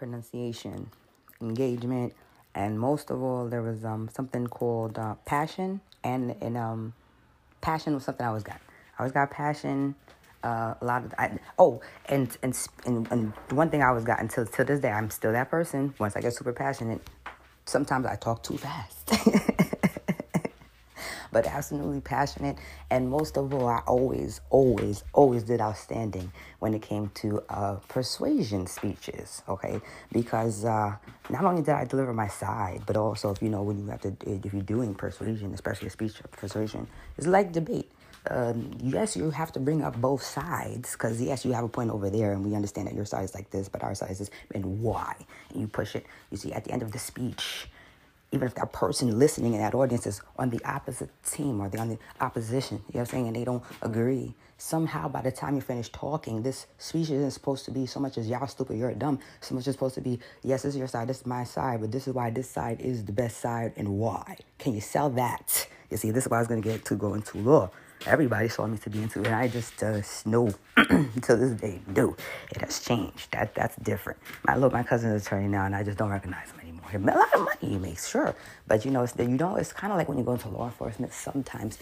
pronunciation, engagement, and most of all, there was um, something called uh, passion, and and um, passion was something I always got. I always got passion. Uh, a lot of I, oh, and, and and and one thing I always got until to this day, I'm still that person. Once I get super passionate, sometimes I talk too fast. but absolutely passionate. And most of all, I always, always, always did outstanding when it came to uh, persuasion speeches, okay? Because uh, not only did I deliver my side, but also, if you know, when you have to, if you're doing persuasion, especially a speech persuasion, it's like debate. Um, yes, you have to bring up both sides because yes, you have a point over there, and we understand that your side is like this, but our side is this, and why? And you push it. You see, at the end of the speech, even if that person listening in that audience is on the opposite team or they're on the opposition, you know what I'm saying, and they don't agree, somehow by the time you finish talking, this speech isn't supposed to be so much as y'all stupid, you're dumb. So much is supposed to be, yes, this is your side, this is my side, but this is why this side is the best side and why. Can you sell that? You see, this is what I was going to get to go into law. Everybody saw me to be into it, and I just uh, know to this day, no, it has changed. That that's different. My look, my cousin is attorney now, and I just don't recognize him. A lot of money he makes, sure, but you know, it's you know, it's kind of like when you go into law enforcement. Sometimes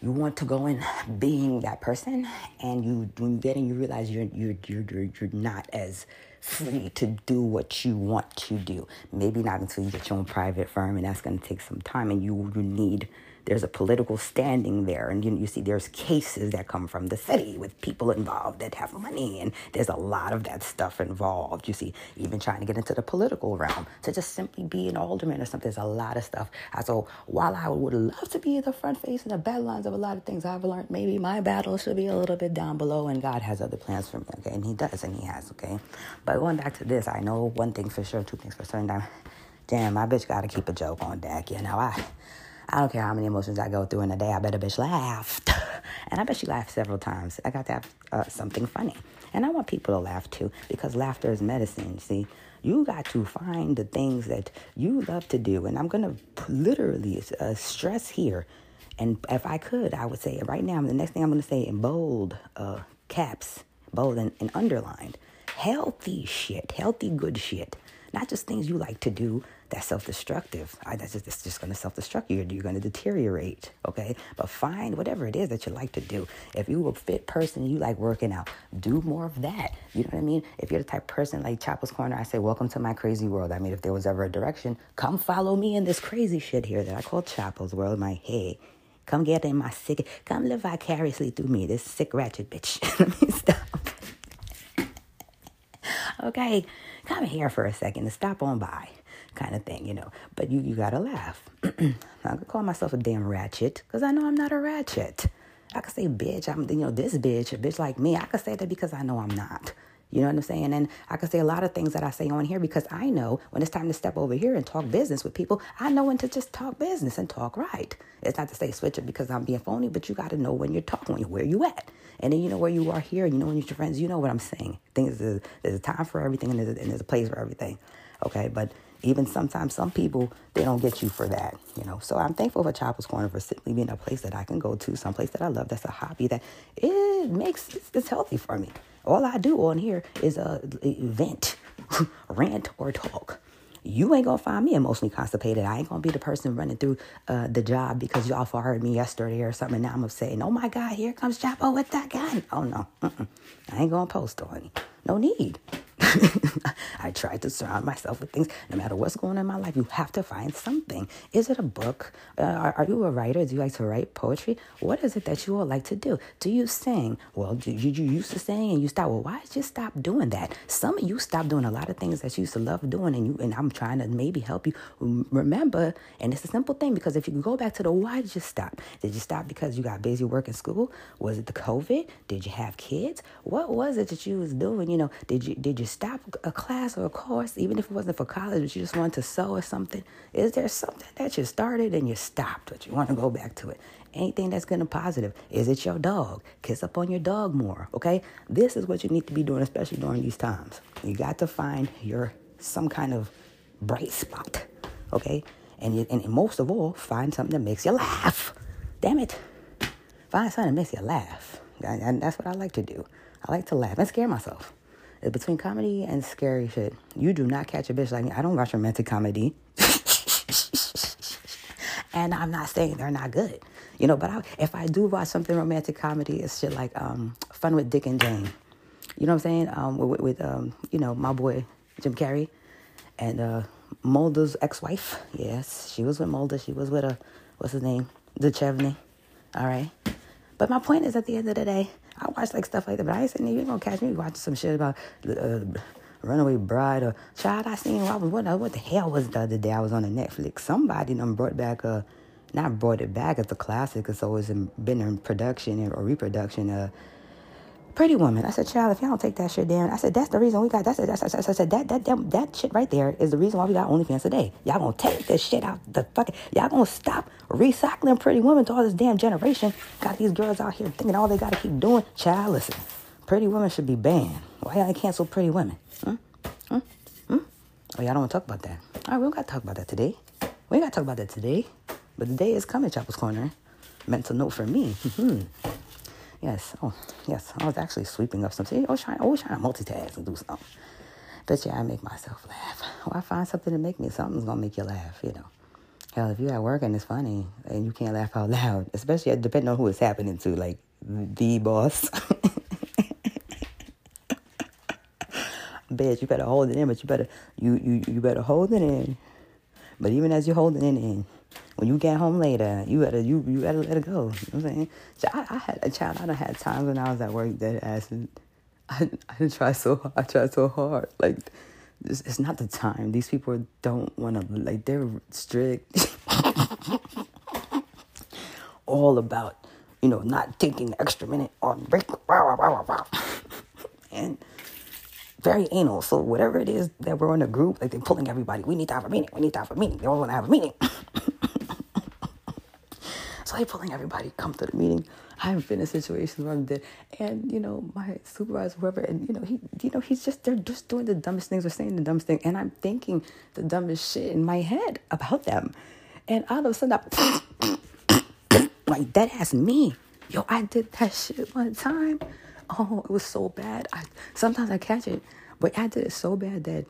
you want to go in being that person, and you when you get in, you realize you're you're you're you're, you're not as free to do what you want to do. Maybe not until you get your own private firm, and that's going to take some time, and you you need there's a political standing there. And you, you see, there's cases that come from the city with people involved that have money. And there's a lot of that stuff involved. You see, even trying to get into the political realm to just simply be an alderman or something. There's a lot of stuff. So while I would love to be the front face and the battle lines of a lot of things I've learned, maybe my battle should be a little bit down below. And God has other plans for me. Okay. And He does, and He has. Okay. But going back to this, I know one thing for sure, two things for certain. Damn, my bitch got to keep a joke on deck. You know, I. I don't care how many emotions I go through in a day. I bet a bitch laughed. And I bet she laughed several times. I got to have uh, something funny. And I want people to laugh too because laughter is medicine. See, you got to find the things that you love to do. And I'm going to literally uh, stress here. And if I could, I would say it right now, the next thing I'm going to say in bold uh, caps, bold and, and underlined healthy shit, healthy good shit. Not just things you like to do that's self-destructive. I, that's just, it's just going to self-destruct you. You're going to deteriorate, okay? But find whatever it is that you like to do. If you're a fit person, and you like working out, do more of that. You know what I mean? If you're the type person like Chapel's Corner, I say, welcome to my crazy world. I mean, if there was ever a direction, come follow me in this crazy shit here that I call Chapel's world. My, hey, come get in my sick, come live vicariously through me, this sick ratchet bitch. Let me stop. okay, come here for a second and stop on by kind of thing, you know. But you, you gotta laugh. I could call myself a damn ratchet because I know I'm not a ratchet. I could say bitch, I'm you know this bitch, a bitch like me. I could say that because I know I'm not. You know what I'm saying? And I can say a lot of things that I say on here because I know when it's time to step over here and talk business with people, I know when to just talk business and talk right. It's not to say switch it because I'm being phony, but you got to know when you're talking, where you at. And then you know where you are here, and you know when you're your friends, you know what I'm saying. Things there's, there's a time for everything and there's, a, and there's a place for everything. Okay, but even sometimes some people they don't get you for that you know so i'm thankful for chapel's corner for simply being a place that i can go to some place that i love that's a hobby that it makes it's healthy for me all i do on here is a vent rant or talk you ain't gonna find me emotionally constipated. I ain't gonna be the person running through uh, the job because y'all fired me yesterday or something. Now I'm upset. Oh my God, here comes Chapo with that gun. Oh no, Mm-mm. I ain't gonna post on it. No need. I try to surround myself with things. No matter what's going on in my life, you have to find something. Is it a book? Uh, are, are, you a writer? Do you like to write poetry? What is it that you all like to do? Do you sing? Well, did you, you used to sing and you stopped? Well, why did you stop doing that? Some of you stopped doing a lot of things that you used to love doing, and you and I'm trying to maybe help you remember. And it's a simple thing because if you go back to the why did you stop? Did you stop because you got busy working school? Was it the COVID? Did you have kids? What was it that you was doing? You know, did you did you stop a class or a course, even if it wasn't for college, but you just wanted to sew or something? Is there something that you started and you stopped, but you want to go back to it? Anything that's going to positive. Is it your dog? Kiss up on your dog more, okay? This is what you need to be doing, especially during these times. You got to find your some kind of bright spot, okay? And, you, and most of all, find something that makes you laugh. Damn it. Find something that makes you laugh. And that's what I like to do. I like to laugh and scare myself. Between comedy and scary shit. You do not catch a bitch like me. I don't watch romantic comedy. and I'm not saying they're not good. You know, but I, if I do watch something romantic comedy, it's shit like um, Fun with Dick and Jane. You know what I'm saying? Um, with, with um, you know, my boy Jim Carrey and uh, Mulder's ex-wife. Yes, she was with Mulder. She was with a what's his name, Duchovny. All right. But my point is, at the end of the day, I watch like stuff like that. But I ain't saying you ain't gonna catch me watching some shit about uh, Runaway Bride or child. I seen what was what, what the hell was the other day? I was on the Netflix. Somebody done brought back a, not brought it back. It's a classic. It's always been in production or reproduction. Uh, Pretty Woman. I said, child, if y'all don't take that shit down, I said, that's the reason we got, that's, that's, that's, I said, that, that, that, that shit right there is the reason why we got OnlyFans today. Y'all gonna take this shit out the fucking, y'all gonna stop recycling Pretty Women to all this damn generation. Got these girls out here thinking all they gotta keep doing. Child, listen, Pretty Women should be banned. Why y'all cancel Pretty Women? Hmm? Hmm? Hmm? Oh, y'all don't wanna talk about that. All right, we don't gotta talk about that today. We ain't gotta talk about that today. But the day is coming, Chapel's Corner. Mental note for me. Yes. Oh, yes. I was actually sweeping up something. Oh, I oh, was trying, always trying to multitask and do something. But yeah, I make myself laugh. Or I find something to make me. Something's gonna make you laugh. You know. Hell, if you're at work and it's funny and you can't laugh out loud, especially depending on who it's happening to, like the boss. Bitch, you better hold it in, but you better you you you better hold it in. But even as you're holding it in, when you get home later, you better you you better let it go. You know I'm saying? I, I had a child. I done had times when I was at work that ass and I I try so hard. I tried so hard. Like it's, it's not the time. These people don't want to like they're strict. All about you know not taking the extra minute on break. and very anal. So whatever it is that we're in a group, like they're pulling everybody. We need to have a meeting. We need to have a meeting. They all want to have a meeting. Pulling everybody come to the meeting. I've been in situations where I'm dead, and you know my supervisor, whoever, and you know he, you know he's just they're just doing the dumbest things or saying the dumbest thing, and I'm thinking the dumbest shit in my head about them, and all of a sudden, I, like that has me. Yo, I did that shit one time. Oh, it was so bad. I sometimes I catch it, but I did it so bad that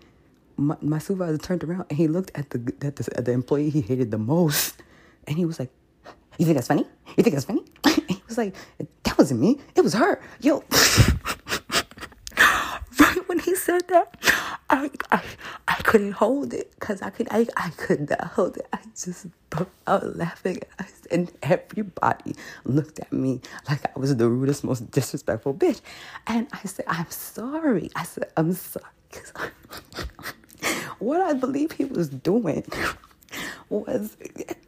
my, my supervisor turned around and he looked at the at the, at the employee he hated the most, and he was like, you think that's funny? You think that's funny? he was like, that wasn't me. It was her. Yo. right when he said that, I, I, I couldn't hold it because I could, I, I could not hold it. I just broke out laughing. And everybody looked at me like I was the rudest, most disrespectful bitch. And I said, I'm sorry. I said, I'm sorry. what I believe he was doing was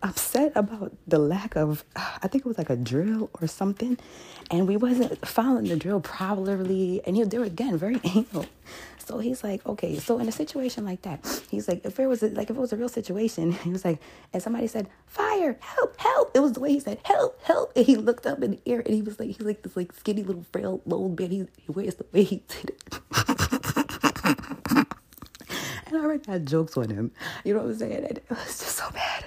upset about the lack of I think it was like a drill or something and we wasn't following the drill properly and he they were again very anal. So he's like, okay, so in a situation like that, he's like, if it was a, like if it was a real situation, he was like, and somebody said, fire, help, help. It was the way he said, help, help. And he looked up in the air and he was like, he's like this like skinny little frail little bit. He, he wears the way he did it. and I already had jokes on him. You know what I'm saying? And it was just so bad.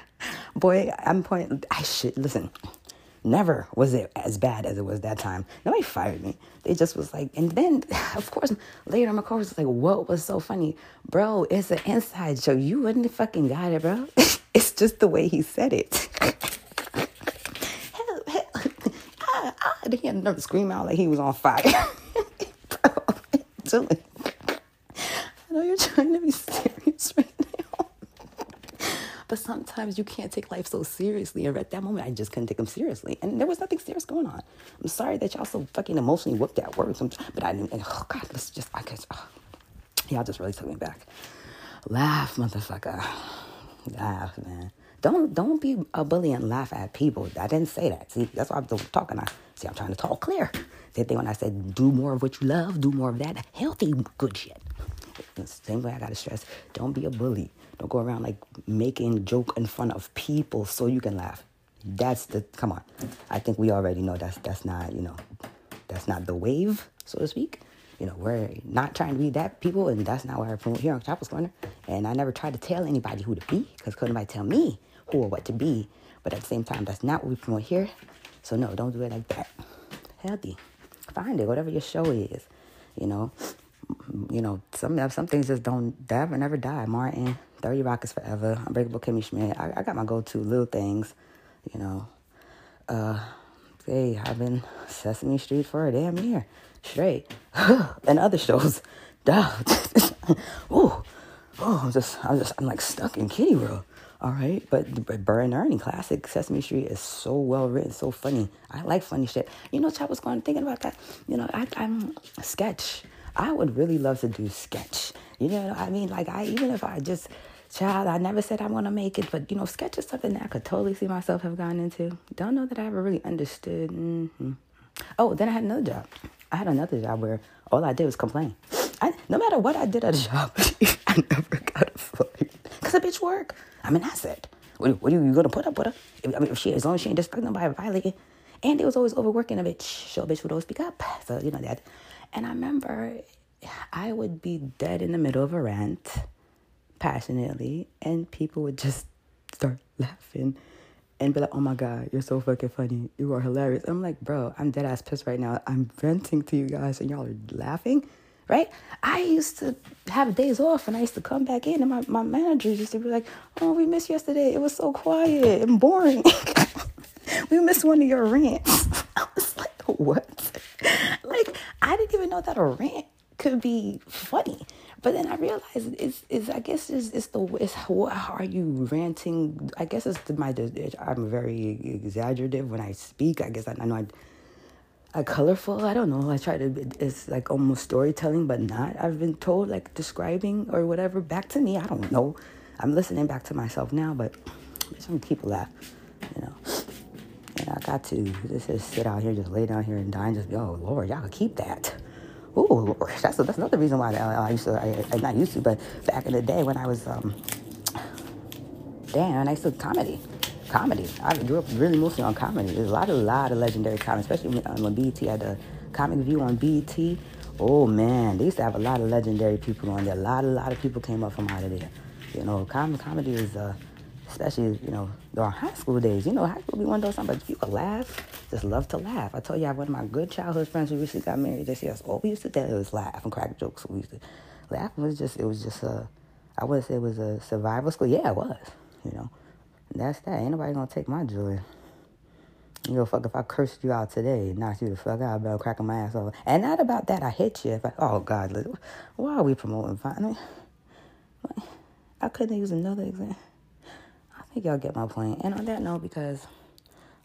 Boy, I'm point. I should listen. Never was it as bad as it was that time. Nobody fired me. They just was like, and then of course later on my coach was like, "What was so funny, bro? It's an inside joke. You wouldn't have fucking got it, bro. it's just the way he said it." hell, hell. I, I, he had to scream out like he was on fire. bro. I know you're trying to be serious right now. but sometimes you can't take life so seriously. And at that moment, I just couldn't take them seriously. And there was nothing serious going on. I'm sorry that y'all so fucking emotionally whooped at work. But I didn't, and, oh God, let's just, I guess, oh, y'all just really took me back. Laugh, motherfucker. Laugh, man. Don't don't be a bully and laugh at people. I didn't say that. See, that's why I'm talking. I see. I'm trying to talk clear. Same thing when I said, do more of what you love, do more of that healthy, good shit. Same way I gotta stress, don't be a bully. Don't go around like making joke in front of people so you can laugh. That's the come on. I think we already know that's that's not, you know, that's not the wave, so to speak. You know, we're not trying to be that people, and that's not what I promote here on Chapel's Corner. And I never try to tell anybody who to be, because couldn't nobody tell me who or what to be. But at the same time, that's not what we promote here. So no, don't do it like that. Healthy. Find it, whatever your show is, you know. you know, some some things just don't ever never die. Martin, 30 Rock is forever. Unbreakable Kimmy Schmidt. I, I got my go to little things, you know. Uh, hey, I've been Sesame Street for a damn year straight. and other shows. Duh. Ooh. Oh, I'm just, I'm just, I'm like stuck in Kitty World. All right, but, but Bert and Ernie classic Sesame Street is so well written, so funny. I like funny shit. You know, I was going thinking about that. You know, I, I'm sketch. I would really love to do sketch. You know, I mean, like I even if I just child, I never said I want to make it, but you know, sketch is something that I could totally see myself have gone into. Don't know that I ever really understood. Mm-hmm. Oh, then I had another job. I had another job where all I did was complain. I, no matter what I did at a job, I never got a fight because a bitch work. I'm an asset. What, what are you, you gonna put up with her? I mean, if she, as long as she ain't disrespecting by violating. And it was always overworking a bitch. So a bitch would always speak up. So, you know that. And I remember I would be dead in the middle of a rant, passionately, and people would just start laughing and be like, oh my God, you're so fucking funny. You are hilarious. I'm like, bro, I'm dead ass pissed right now. I'm venting to you guys and y'all are laughing right? I used to have days off and I used to come back in and my, my manager used to be like, Oh, we missed yesterday. It was so quiet and boring. we missed one of your rants. I was like, What? like, I didn't even know that a rant could be funny. But then I realized it's, it's I guess it's, it's the it's how are you ranting? I guess it's my I'm very exaggerative when I speak. I guess I, I know I like colorful. I don't know. I try to. It's like almost storytelling, but not. I've been told like describing or whatever back to me. I don't know. I'm listening back to myself now, but just want to keep laugh, you know. And I got to just, just sit out here, just lay down here and die, and just be, oh Lord, y'all keep that. Oh Lord, that's that's another reason why I, I used to. I, I not used to, but back in the day when I was um, damn, I used to comedy comedy. I grew up really mostly on comedy. There's a lot, a lot of legendary comedy, especially when, um, when BET had the comic view on BET. Oh man, they used to have a lot of legendary people on there. A lot, a lot of people came up from out of there. You know, com- comedy is, uh, especially you know during high school days. You know, high school be one of those times, but could laugh, just love to laugh. I told you, I have one of my good childhood friends who recently got married this year. So all we used to do was laugh and crack jokes. We used to laugh. It was just, it was just a, I wouldn't say it was a survival school. Yeah, it was. You know that's that. Ain't nobody gonna take my joy. You know, fuck if I cursed you out today, knocked you the fuck out, about cracking my ass over. And not about that, I hit you. If I, oh God, why are we promoting violence? I couldn't use another example. I think y'all get my point. And on that note, because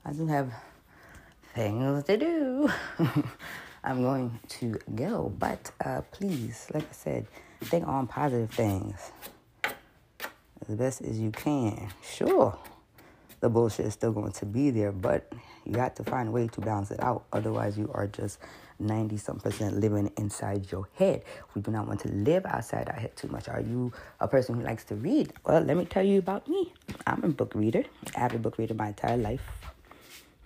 I do have things to do, I'm going to go. But uh, please, like I said, think on positive things as best as you can. Sure, the bullshit is still going to be there, but you got to find a way to balance it out. Otherwise, you are just 90 some percent living inside your head. We do not want to live outside our head too much. Are you a person who likes to read? Well, let me tell you about me. I'm a book reader, avid book reader my entire life.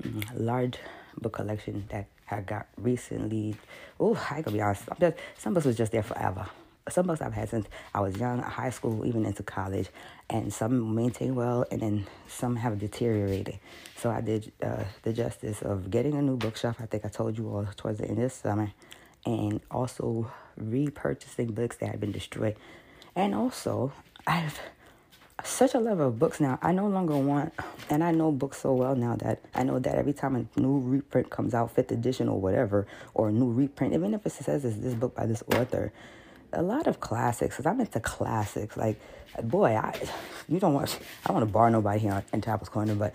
Mm, large book collection that I got recently. Oh, I gotta be honest. Just, some books was just there forever some books I've had since I was young, high school, even into college, and some maintain well, and then some have deteriorated. So I did uh, the justice of getting a new bookshelf. I think I told you all towards the end of summer, and also repurchasing books that had been destroyed, and also I've such a love of books now. I no longer want, and I know books so well now that I know that every time a new reprint comes out, fifth edition or whatever, or a new reprint, even if it says it's this book by this author, a lot of classics because I'm into classics. Like, boy, I you don't want I don't want to bar nobody here in Chapel's Corner, but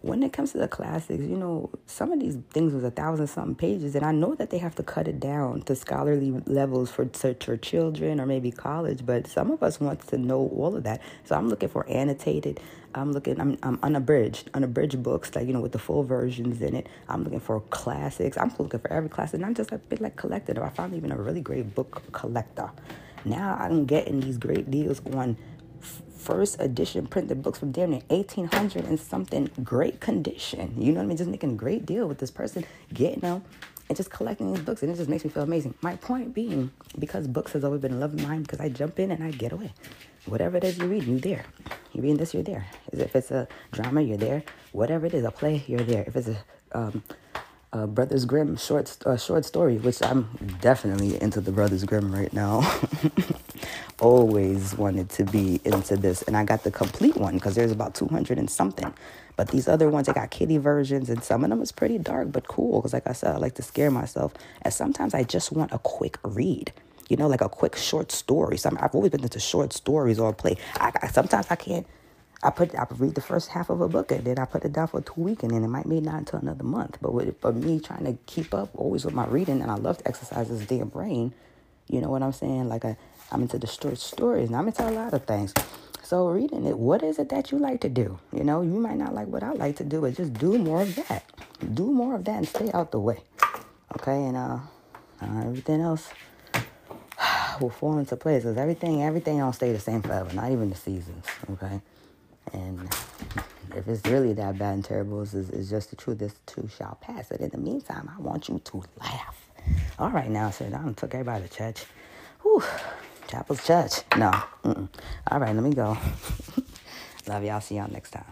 when it comes to the classics, you know, some of these things was a thousand something pages, and I know that they have to cut it down to scholarly levels for for children or maybe college. But some of us want to know all of that, so I'm looking for annotated. I'm looking. I'm, I'm unabridged, unabridged books like you know with the full versions in it. I'm looking for classics. I'm looking for every classic, not just a bit like collected. I found even a really great book collector. Now I'm getting these great deals on first edition printed books from damn near 1800 and something great condition. You know what I mean? Just making a great deal with this person, getting them and just collecting these books. And it just makes me feel amazing. My point being, because books has always been a love of mine, because I jump in and I get away. Whatever it is you're reading, you're there. You're reading this, you're there. If it's a drama, you're there. Whatever it is, a play, you're there. If it's a um, Brothers Grimm short uh, short story, which I'm definitely into the Brothers Grimm right now. Always wanted to be into this, and I got the complete one because there's about 200 and something. But these other ones, I got kitty versions, and some of them is pretty dark but cool. Because, like I said, I like to scare myself, and sometimes I just want a quick read. You know, like a quick short story. Some I've always been into short stories or play. I, I sometimes I can't I put I read the first half of a book and then I put it down for two weeks and then it might be not until another month. But with, for me trying to keep up always with my reading and I love to exercise this damn brain, you know what I'm saying? Like I, I'm into the stories and I'm into a lot of things. So reading it, what is it that you like to do? You know, you might not like what I like to do, but just do more of that. Do more of that and stay out the way. Okay, and uh, uh everything else will fall into place because everything everything don't stay the same forever, not even the seasons. Okay. And if it's really that bad and terrible, it's, it's just the truth. This too shall pass. But in the meantime, I want you to laugh. All right, now, said, I took everybody to church. Whew, Chapel's church. No. Mm-mm. All right, let me go. Love y'all. See y'all next time.